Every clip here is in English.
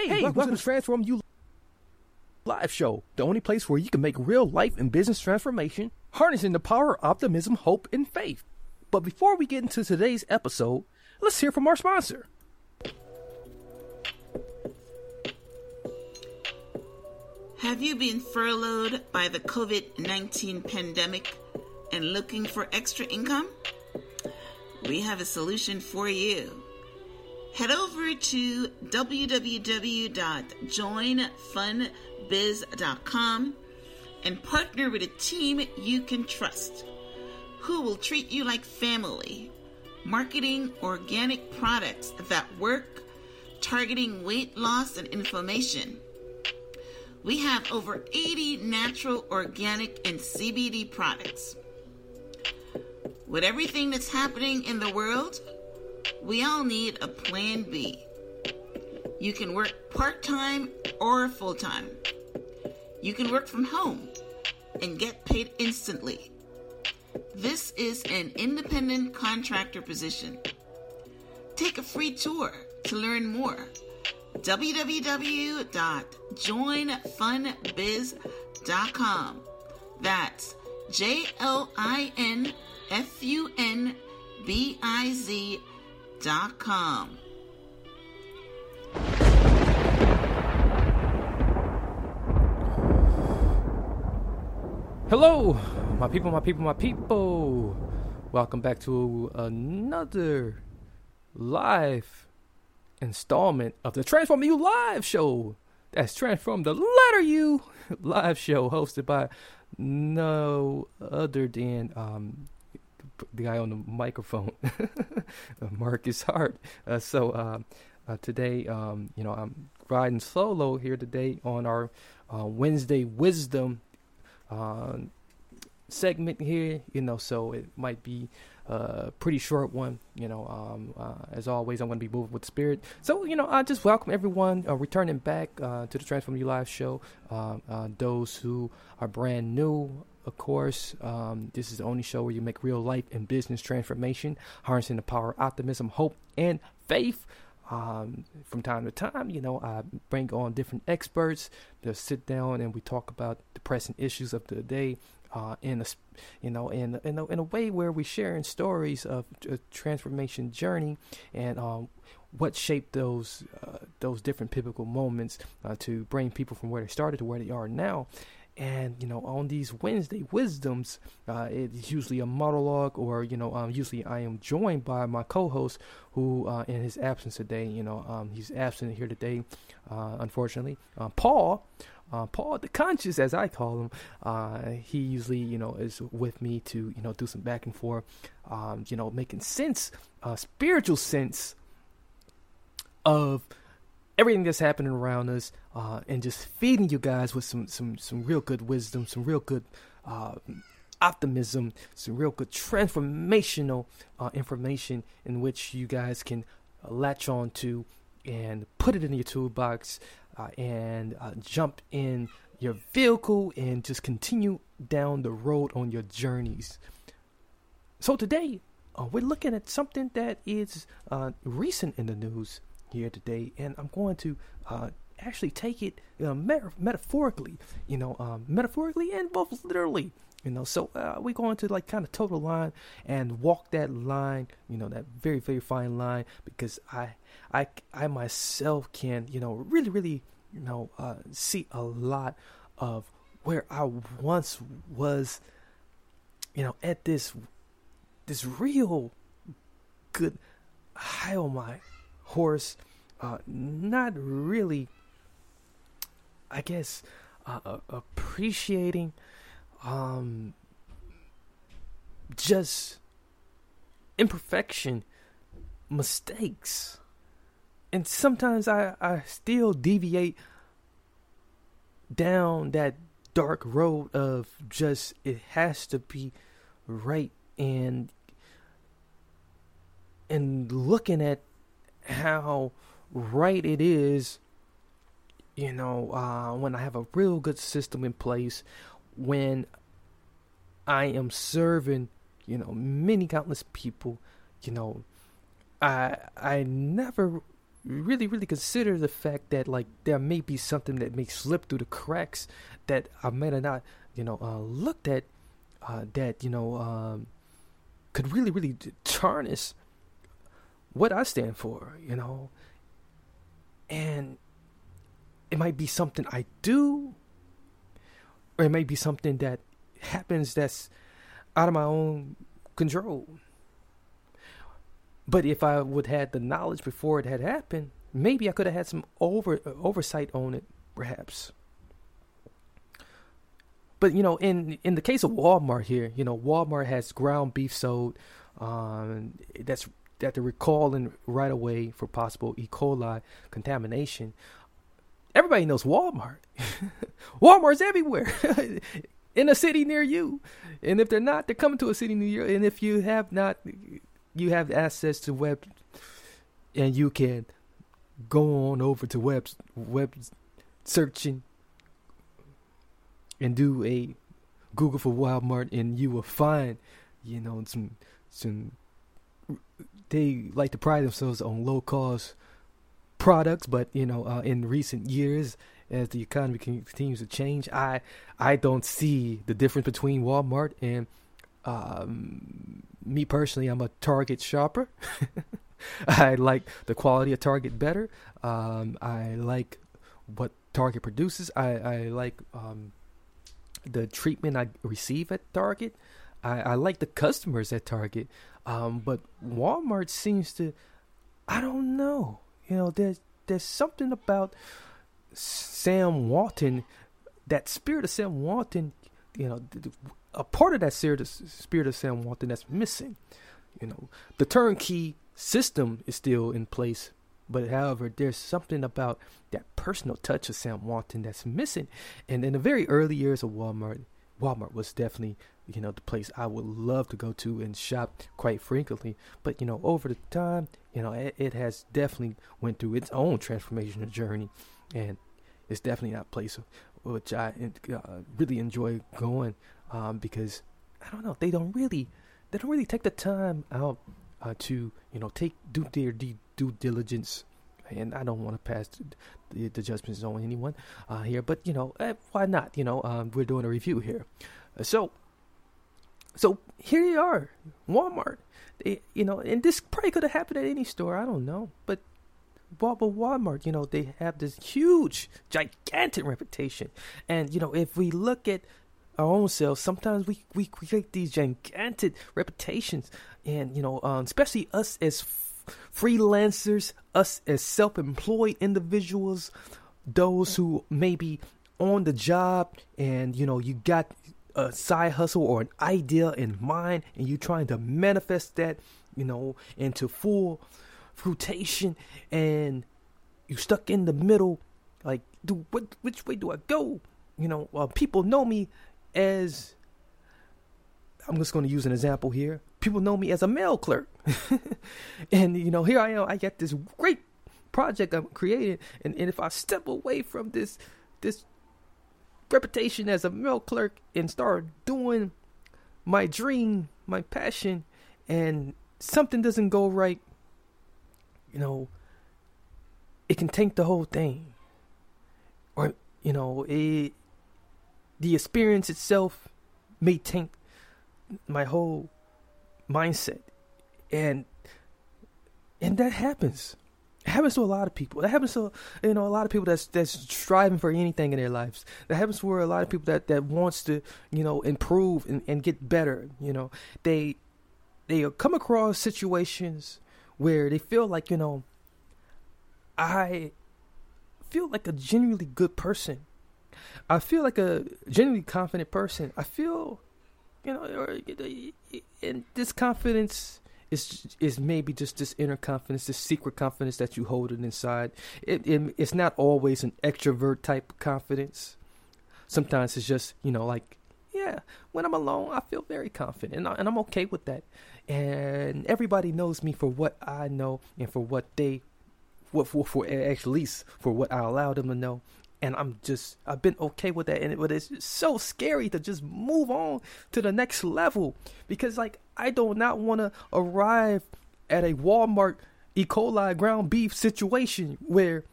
Hey, hey welcome, welcome to the Transform U live show, the only place where you can make real life and business transformation, harnessing the power of optimism, hope, and faith. But before we get into today's episode, let's hear from our sponsor. Have you been furloughed by the COVID 19 pandemic and looking for extra income? We have a solution for you. Head over to www.joinfunbiz.com and partner with a team you can trust who will treat you like family, marketing organic products that work, targeting weight loss and inflammation. We have over 80 natural, organic, and CBD products. With everything that's happening in the world, we all need a plan B. You can work part time or full time. You can work from home and get paid instantly. This is an independent contractor position. Take a free tour to learn more. www.joinfunbiz.com. That's J O I N F U N B I Z com. Hello, my people, my people, my people. Welcome back to another live installment of the Transform U Live show. That's Transform the Letter U live show hosted by no other than um, the guy on the microphone, Marcus Hart. Uh, so uh, uh, today, um, you know, I'm riding solo here today on our uh, Wednesday Wisdom uh, segment here, you know, so it might be a pretty short one, you know. Um, uh, as always, I'm going to be moving with spirit. So, you know, I just welcome everyone uh, returning back uh, to the Transform U Live show. Uh, uh, those who are brand new, of course, um, this is the only show where you make real life and business transformation, harnessing the power of optimism, hope, and faith. Um, from time to time, you know, I bring on different experts to sit down and we talk about the pressing issues of the day. Uh, in a, you know, in in a, in a way where we're sharing stories of a transformation journey and um, what shaped those uh, those different pivotal moments uh, to bring people from where they started to where they are now. And you know, on these Wednesday wisdoms, uh, it's usually a monologue, or you know, um, usually I am joined by my co-host, who, uh, in his absence today, you know, um, he's absent here today, uh, unfortunately. Uh, Paul, uh, Paul the conscious, as I call him, uh, he usually, you know, is with me to, you know, do some back and forth, um, you know, making sense, spiritual sense of everything that's happening around us, uh, and just feeding you guys with some some some real good wisdom, some real good uh, optimism, some real good transformational uh, information in which you guys can latch on to and put it in your toolbox uh, and uh, jump in your vehicle and just continue down the road on your journeys. So today, uh, we're looking at something that is recent in the news here today, and I'm going to uh, actually take it uh, meta- metaphorically, you know, um, metaphorically and both literally. You know, so uh, we're going to like kind of toe the line and walk that line, you know, that very very fine line, because I, I, I myself can, you know, really really, you know, uh, see a lot of where I once was, you know, at this, this real good high on my horse, uh, not really, I guess, uh, uh, appreciating um, just imperfection, mistakes, and sometimes I I still deviate down that dark road of just it has to be right and and looking at how right it is you know uh, when i have a real good system in place when i am serving you know many countless people you know i i never really really consider the fact that like there may be something that may slip through the cracks that i may have not you know uh, looked at uh, that you know um, could really really tarnish what i stand for you know and it might be something i do or it may be something that happens that's out of my own control but if I would had the knowledge before it had happened, maybe I could have had some over oversight on it, perhaps. But you know, in in the case of Walmart here, you know, Walmart has ground beef sold. Um, that's that they're recalling right away for possible E. coli contamination. Everybody knows Walmart. Walmart's everywhere. in a city near you. And if they're not, they're coming to a city near you. And if you have not you have access to web and you can go on over to web web searching and do a Google for Walmart and you will find you know some some they like to pride themselves on low cost products but you know uh, in recent years as the economy continues to change I I don't see the difference between Walmart and um, me personally, I'm a Target shopper. I like the quality of Target better. Um, I like what Target produces. I, I like um, the treatment I receive at Target. I, I like the customers at Target. Um, but Walmart seems to, I don't know. You know, there's there's something about Sam Walton, that spirit of Sam Walton. You know, a part of that spirit of, spirit of Sam Walton that's missing. You know, the turnkey system is still in place, but however, there's something about that personal touch of Sam Walton that's missing. And in the very early years of Walmart, Walmart was definitely, you know, the place I would love to go to and shop quite frequently. But you know, over the time, you know, it, it has definitely went through its own transformational journey, and it's definitely not a place which I uh, really enjoy going um, because I don't know they don't really they don't really take the time out uh, to you know take do their due, due diligence and I don't want to pass the, the judgments on anyone uh, here, but you know, eh, why not? You know, um, we're doing a review here, uh, so so here you are, Walmart. They, you know, and this probably could have happened at any store. I don't know, but but Walmart, you know, they have this huge, gigantic reputation, and you know, if we look at our own selves, sometimes we, we create these gigantic reputations. And, you know, um, especially us as freelancers, us as self employed individuals, those who may be on the job and, you know, you got a side hustle or an idea in mind and you're trying to manifest that, you know, into full fruition and you stuck in the middle like do what which way do I go? You know, uh, people know me as I'm just going to use an example here. People know me as a mail clerk. and, you know, here I am. I got this great project I'm creating. And, and if I step away from this, this reputation as a mail clerk and start doing my dream, my passion, and something doesn't go right, you know, it can tank the whole thing. Or, you know, it the experience itself may taint my whole mindset. And and that happens. It happens to a lot of people. That happens to you know a lot of people that's that's striving for anything in their lives. That happens for a lot of people that that wants to you know improve and, and get better you know. They they come across situations where they feel like you know i feel like a genuinely good person. I feel like a genuinely confident person. I feel, you know, and this confidence is it's maybe just this inner confidence, this secret confidence that you hold it inside. It, it it's not always an extrovert type confidence. Sometimes it's just you know like yeah, when I'm alone, I feel very confident, and, I, and I'm okay with that. And everybody knows me for what I know and for what they, what for, for at least for what I allow them to know. And I'm just, I've been okay with that. And it, but it's so scary to just move on to the next level because, like, I do not want to arrive at a Walmart E. coli ground beef situation where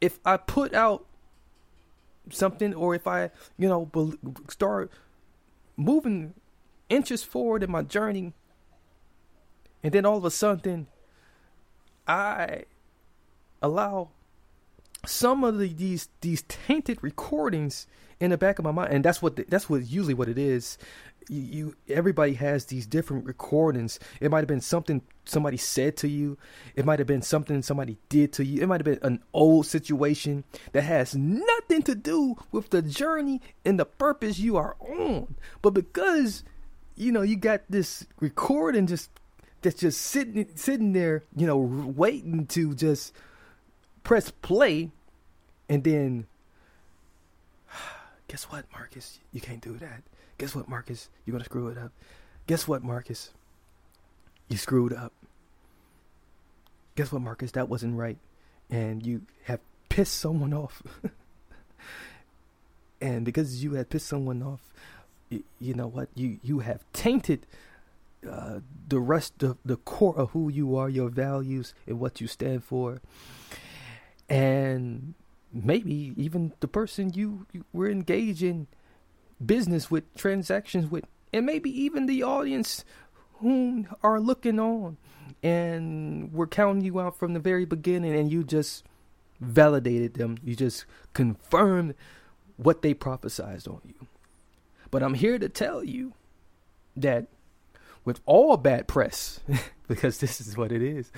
if I put out something or if I, you know, start moving inches forward in my journey, and then all of a sudden, I allow some of the, these these tainted recordings in the back of my mind, and that's what the, that's what usually what it is. You, you everybody has these different recordings. It might have been something somebody said to you. It might have been something somebody did to you. It might have been an old situation that has nothing to do with the journey and the purpose you are on. But because you know you got this recording just that's just sitting sitting there, you know, waiting to just press play, and then guess what, Marcus? You can't do that. Guess what, Marcus? You're gonna screw it up. Guess what, Marcus? You screwed up. Guess what, Marcus? That wasn't right, and you have pissed someone off. and because you had pissed someone off, you, you know what? You you have tainted uh, the rest of the core of who you are, your values, and what you stand for and maybe even the person you, you were engaging business with, transactions with, and maybe even the audience whom are looking on and we're counting you out from the very beginning and you just validated them. You just confirmed what they prophesized on you. But I'm here to tell you that with all bad press, because this is what it is,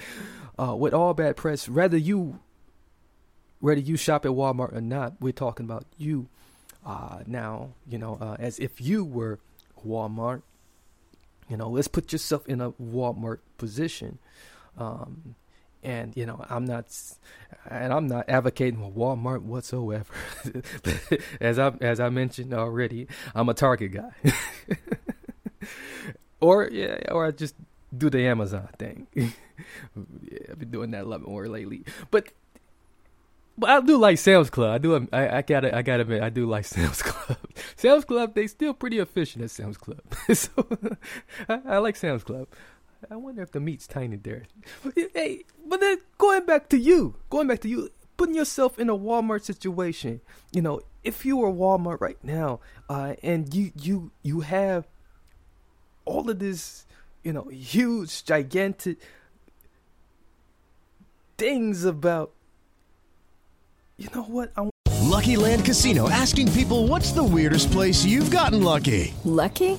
uh, with all bad press, rather you whether you shop at Walmart or not, we're talking about you uh, now, you know, uh, as if you were Walmart. You know, let's put yourself in a Walmart position. Um, and you know, I'm not, and I'm not advocating Walmart whatsoever. as I as I mentioned already, I'm a Target guy, or yeah, or I just do the Amazon thing. yeah, I've been doing that a lot more lately. But but I do like Sam's Club. I do. I, I gotta. I gotta admit, I do like Sam's Club. Sam's Club. They still pretty efficient at Sam's Club. so I, I, like Sam's Club. I wonder if the meat's tiny there. Hey, but then going back to you, going back to you, putting yourself in a Walmart situation. You know, if you were Walmart right now, uh, and you you you have all of this, you know, huge, gigantic things about you know what? I- lucky Land Casino asking people what's the weirdest place you've gotten lucky? Lucky?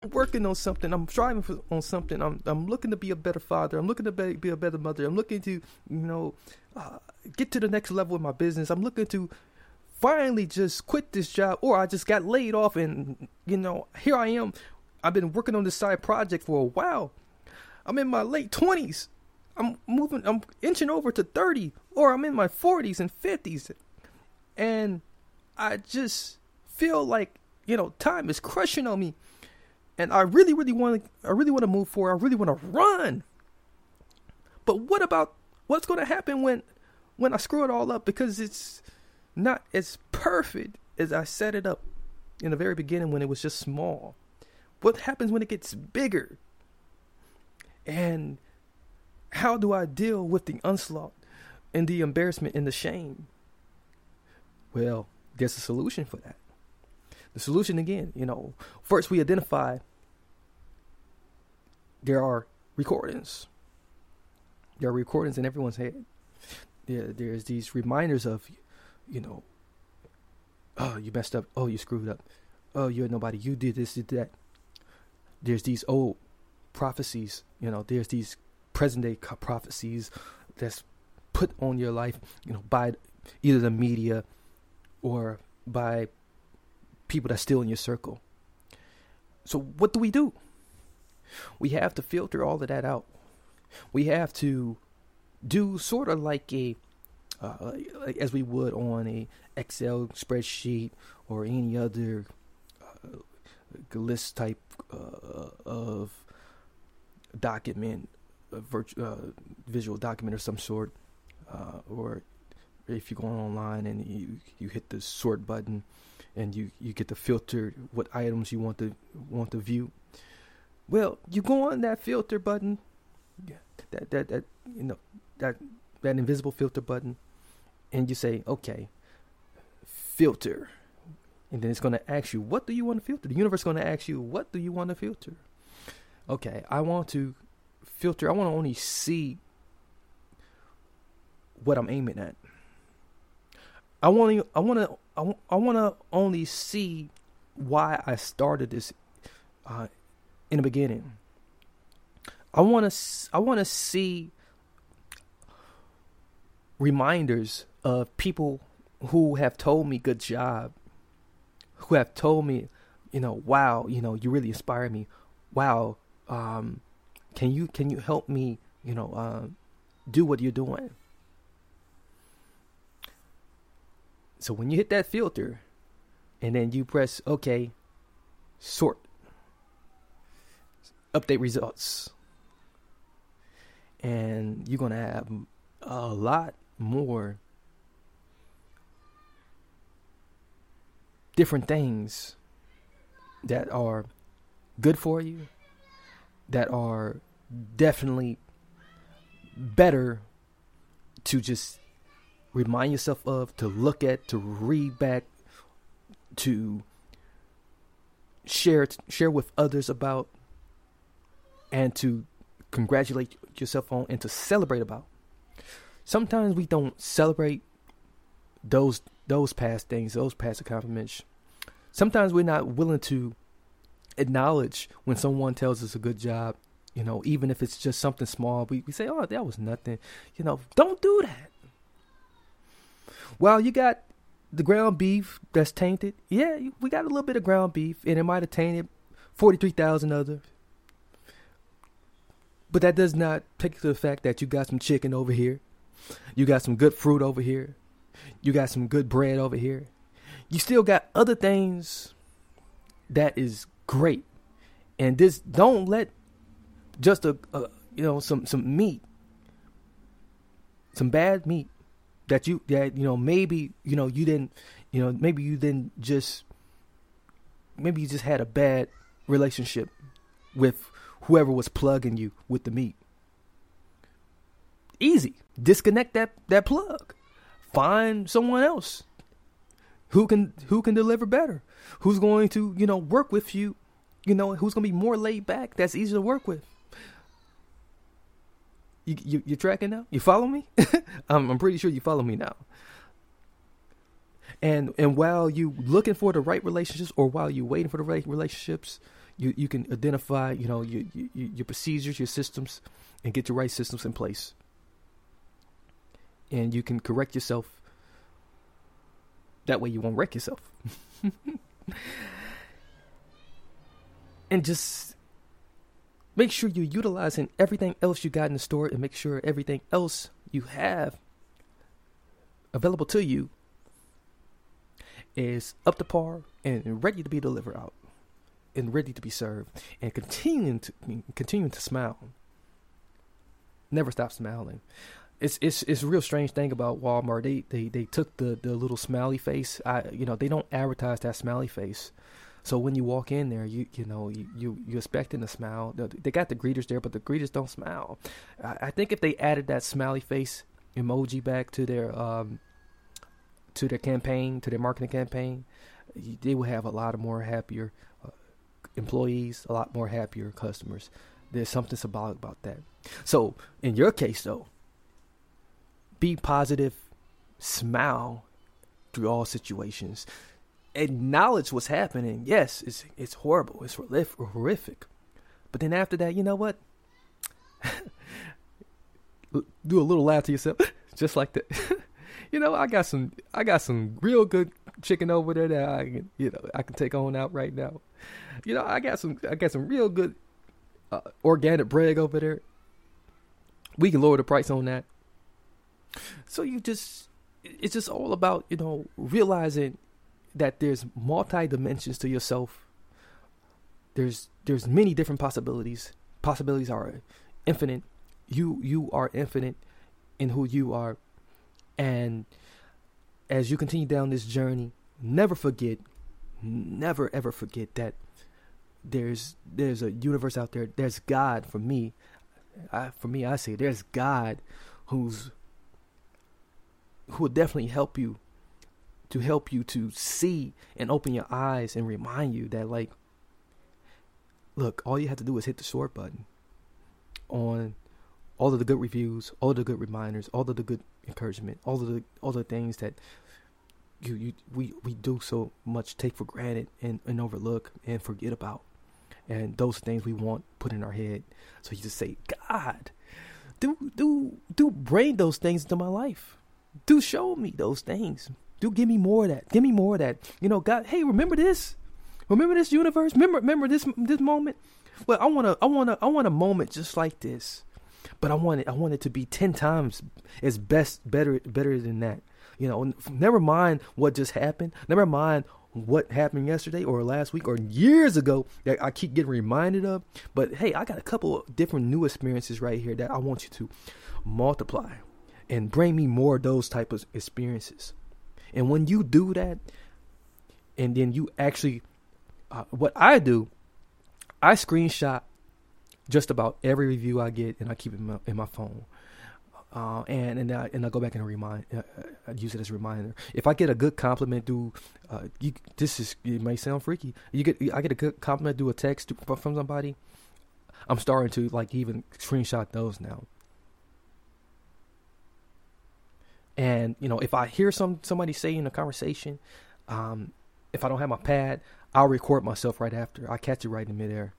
Working on something. I'm striving for, on something. I'm I'm looking to be a better father. I'm looking to be, be a better mother. I'm looking to you know uh, get to the next level in my business. I'm looking to finally just quit this job, or I just got laid off, and you know here I am. I've been working on this side project for a while. I'm in my late twenties. I'm moving. I'm inching over to thirty, or I'm in my forties and fifties, and I just feel like you know time is crushing on me, and I really, really want to. I really want to move forward. I really want to run. But what about what's going to happen when when I screw it all up because it's not as perfect as I set it up in the very beginning when it was just small. What happens when it gets bigger? And how do I deal with the onslaught and the embarrassment and the shame? Well, there's a solution for that. The solution again, you know, first we identify there are recordings. There are recordings in everyone's head there, there's these reminders of, you know, oh, you messed up. Oh, you screwed up. Oh, you're nobody. You did this, did that. There's these old prophecies. You know, there's these present day prophecies that's put on your life. You know, by either the media or by people that's still in your circle. So what do we do? We have to filter all of that out. We have to do sort of like a uh, as we would on a Excel spreadsheet or any other uh, list type uh, of document, virtual uh, visual document of some sort, uh, or if you're going online and you you hit the sort button and you you get to filter what items you want to want to view. Well, you go on that filter button, that that that you know that that invisible filter button, and you say, okay, filter. And then it's going to ask you, what do you want to filter? The universe is going to ask you, what do you want to filter? Okay, I want to filter, I want to only see what I'm aiming at. I want to, I want to, I want to only see why I started this uh, in the beginning. I want to, I want to see reminders of people who have told me good job, who have told me, you know, wow, you know, you really inspire me. Wow, um, can you can you help me, you know, uh, do what you're doing? So when you hit that filter, and then you press OK, sort, update results, and you're gonna have a lot more different things that are good for you, that are definitely better to just remind yourself of, to look at, to read back, to share share with others about, and to congratulate yourself on, and to celebrate about sometimes we don't celebrate those those past things, those past accomplishments. Sometimes we're not willing to acknowledge when someone tells us a good job, you know, even if it's just something small. We, we say, oh, that was nothing. You know, don't do that. Well, you got the ground beef that's tainted. Yeah, we got a little bit of ground beef, and it might have tainted 43,000 others. But that does not take to the fact that you got some chicken over here you got some good fruit over here. You got some good bread over here. You still got other things that is great. And this don't let just a, a you know some some meat some bad meat that you that you know maybe you know you didn't you know maybe you didn't just maybe you just had a bad relationship with whoever was plugging you with the meat easy disconnect that that plug. Find someone else who can who can deliver better. Who's going to, you know, work with you, you know, who's going to be more laid back, that's easy to work with. You you you tracking now? You follow me? I'm I'm pretty sure you follow me now. And and while you looking for the right relationships or while you waiting for the right relationships, you you can identify, you know, your your, your procedures, your systems and get the right systems in place and you can correct yourself. That way, you won't wreck yourself. and just make sure you're utilizing everything else you got in the store and make sure everything else you have available to you is up to par and ready to be delivered out and ready to be served and continuing to continuing to smile never stop smiling it's it's it's a real strange thing about Walmart. They they they took the the little smiley face. I you know they don't advertise that smiley face. So when you walk in there, you you know you you you expecting a smile. They got the greeters there, but the greeters don't smile. I, I think if they added that smiley face emoji back to their um to their campaign, to their marketing campaign, they would have a lot of more happier employees, a lot more happier customers. There's something symbolic about that. So in your case, though, be positive, smile through all situations. Acknowledge what's happening. Yes, it's it's horrible. It's horrific. But then after that, you know what? Do a little laugh to yourself, just like that. you know, I got some I got some real good chicken over there that I can you know I can take on out right now. You know, I got some I got some real good uh, organic bread over there. We can lower the price on that. So you just it's just all about, you know, realizing that there's multi dimensions to yourself. There's there's many different possibilities. Possibilities are infinite. You you are infinite in who you are. And as you continue down this journey, never forget, never ever forget that there's there's a universe out there. There's God for me. I, for me, I say there's God who's who will definitely help you to help you to see and open your eyes and remind you that like look all you have to do is hit the short button on all of the good reviews all of the good reminders all of the good encouragement all the all the things that you, you we we do so much take for granted and, and overlook and forget about and those things we want put in our head so you just say god do do do bring those things into my life do show me those things. Do give me more of that. Give me more of that. You know, God, hey, remember this? Remember this universe? Remember remember this this moment? Well, I want to I want to I want a moment just like this. But I want it I want it to be 10 times as best better better than that. You know, never mind what just happened. Never mind what happened yesterday or last week or years ago that I keep getting reminded of. But hey, I got a couple of different new experiences right here that I want you to multiply and bring me more of those type of experiences. And when you do that, and then you actually, uh, what I do, I screenshot just about every review I get, and I keep it in my, in my phone. Uh, and and I, and I go back and remind, uh, I use it as a reminder. If I get a good compliment, do uh, you? This is it may sound freaky. You get I get a good compliment, do a text from somebody. I'm starting to like even screenshot those now. And you know, if I hear some somebody say in a conversation, um, if I don't have my pad, I'll record myself right after. I catch it right in the midair.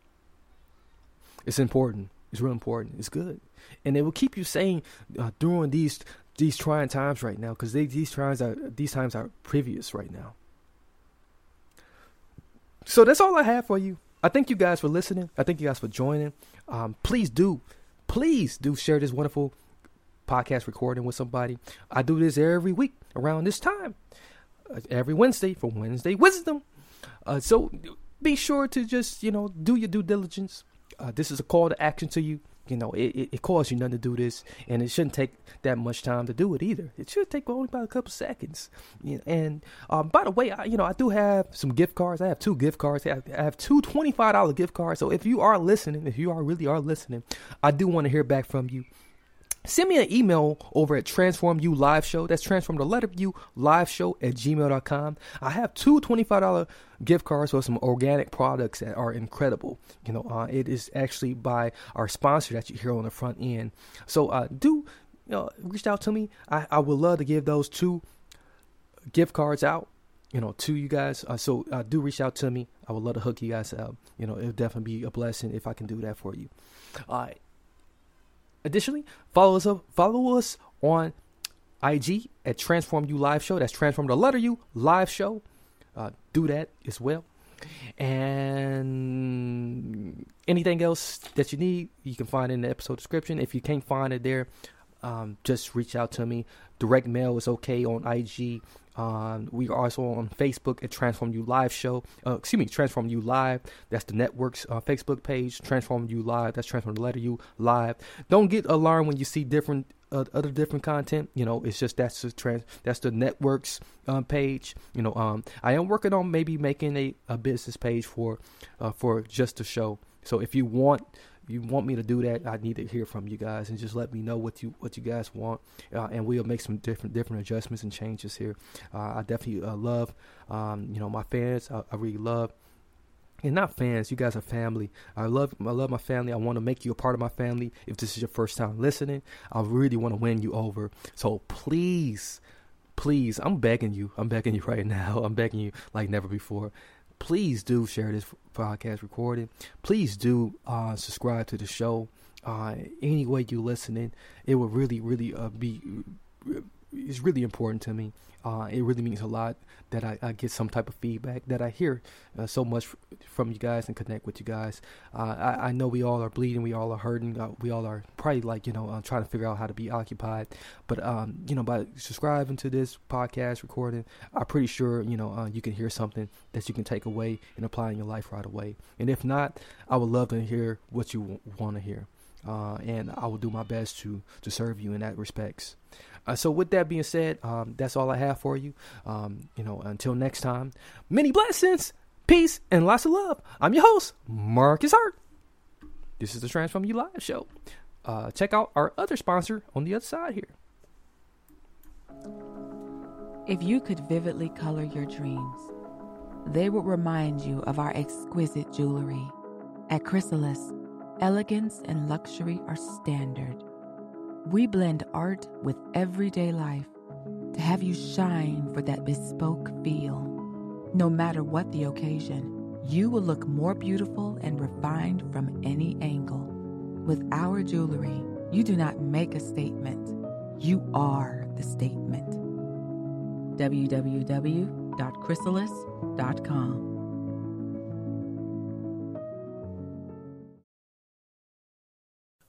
It's important. It's real important. It's good, and it will keep you sane uh, during these these trying times right now because these times are these times are previous right now. So that's all I have for you. I thank you guys for listening. I thank you guys for joining. Um, please do, please do share this wonderful podcast recording with somebody. I do this every week around this time, uh, every Wednesday for Wednesday Wisdom. Uh, so be sure to just, you know, do your due diligence. Uh, this is a call to action to you. You know, it, it, it, costs you nothing to do this, and it shouldn't take that much time to do it either. It should take only about a couple seconds. And um, by the way, I, you know, I do have some gift cards. I have two gift cards. I have, I have two $25 gift cards. So if you are listening, if you are really are listening, I do want to hear back from you send me an email over at transform U live show. That's transform the letter u live show at gmail.com i have two $25 gift cards for some organic products that are incredible. You know uh, it is actually by our sponsor that you hear on the front end. So uh, do you know reach out to me. I, I would love to give those two gift cards out you know to you guys. Uh, so uh, do reach out to me. I would love to hook you guys up. You know it would definitely be a blessing if i can do that for you. All right Additionally, follow us up, follow us on IG at Transform U Live Show. That's Transform the letter U Live Show. Uh, do that as well. And anything else that you need, you can find in the episode description. If you can't find it there, um, just reach out to me. Direct mail is okay on IG. Um, we are also on Facebook at Transform U Live Show. Uh, excuse me, Transform U Live. That's the network's uh, Facebook page. Transform U Live. That's Transform the letter U Live. Don't get alarmed when you see different uh, other different content. You know, it's just that's the trans that's the network's um, page. You know, um, I am working on maybe making a, a business page for uh, for just the show. So if you want you want me to do that, I need to hear from you guys and just let me know what you what you guys want, uh, and we'll make some different different adjustments and changes here. Uh, I definitely uh, love, um, you know, my fans. I, I, really love and not fans. You guys are family. I love I love my family. I want to make you a part of my family. If this is your first time listening, I really want to win you over. So please, please, I'm begging you. I'm begging you right now. I'm begging you like never before. Please do share this podcast recording. Please do uh, subscribe to the show. Uh, any way you listening, it would really, really uh, be. It's really important to me. Uh, it really means a lot that I, I, get some type of feedback that I hear uh, so much from you guys and connect with you guys. Uh, I, I, know we all are bleeding, we all are hurting, uh, we all are probably like you know uh, trying to figure out how to be occupied. But um, you know, by subscribing to this podcast recording, I'm pretty sure you know uh, you can hear something that you can take away and apply in your life right away. And if not, I would love to hear what you w- want to hear. And I will do my best to to serve you in that respects. Uh, so with that being said, um, that's all I have for you. Um, you know, until next time, many blessings, peace, and lots of love. I'm your host, Marcus Hart. This is the Transform U Live show. Uh, check out our other sponsor on the other side here. If you could vividly color your dreams, they would remind you of our exquisite jewelry. At Chrysalis, elegance and luxury are standard we blend art with everyday life to have you shine for that bespoke feel. No matter what the occasion, you will look more beautiful and refined from any angle. With our jewelry, you do not make a statement, you are the statement. www.chrysalis.com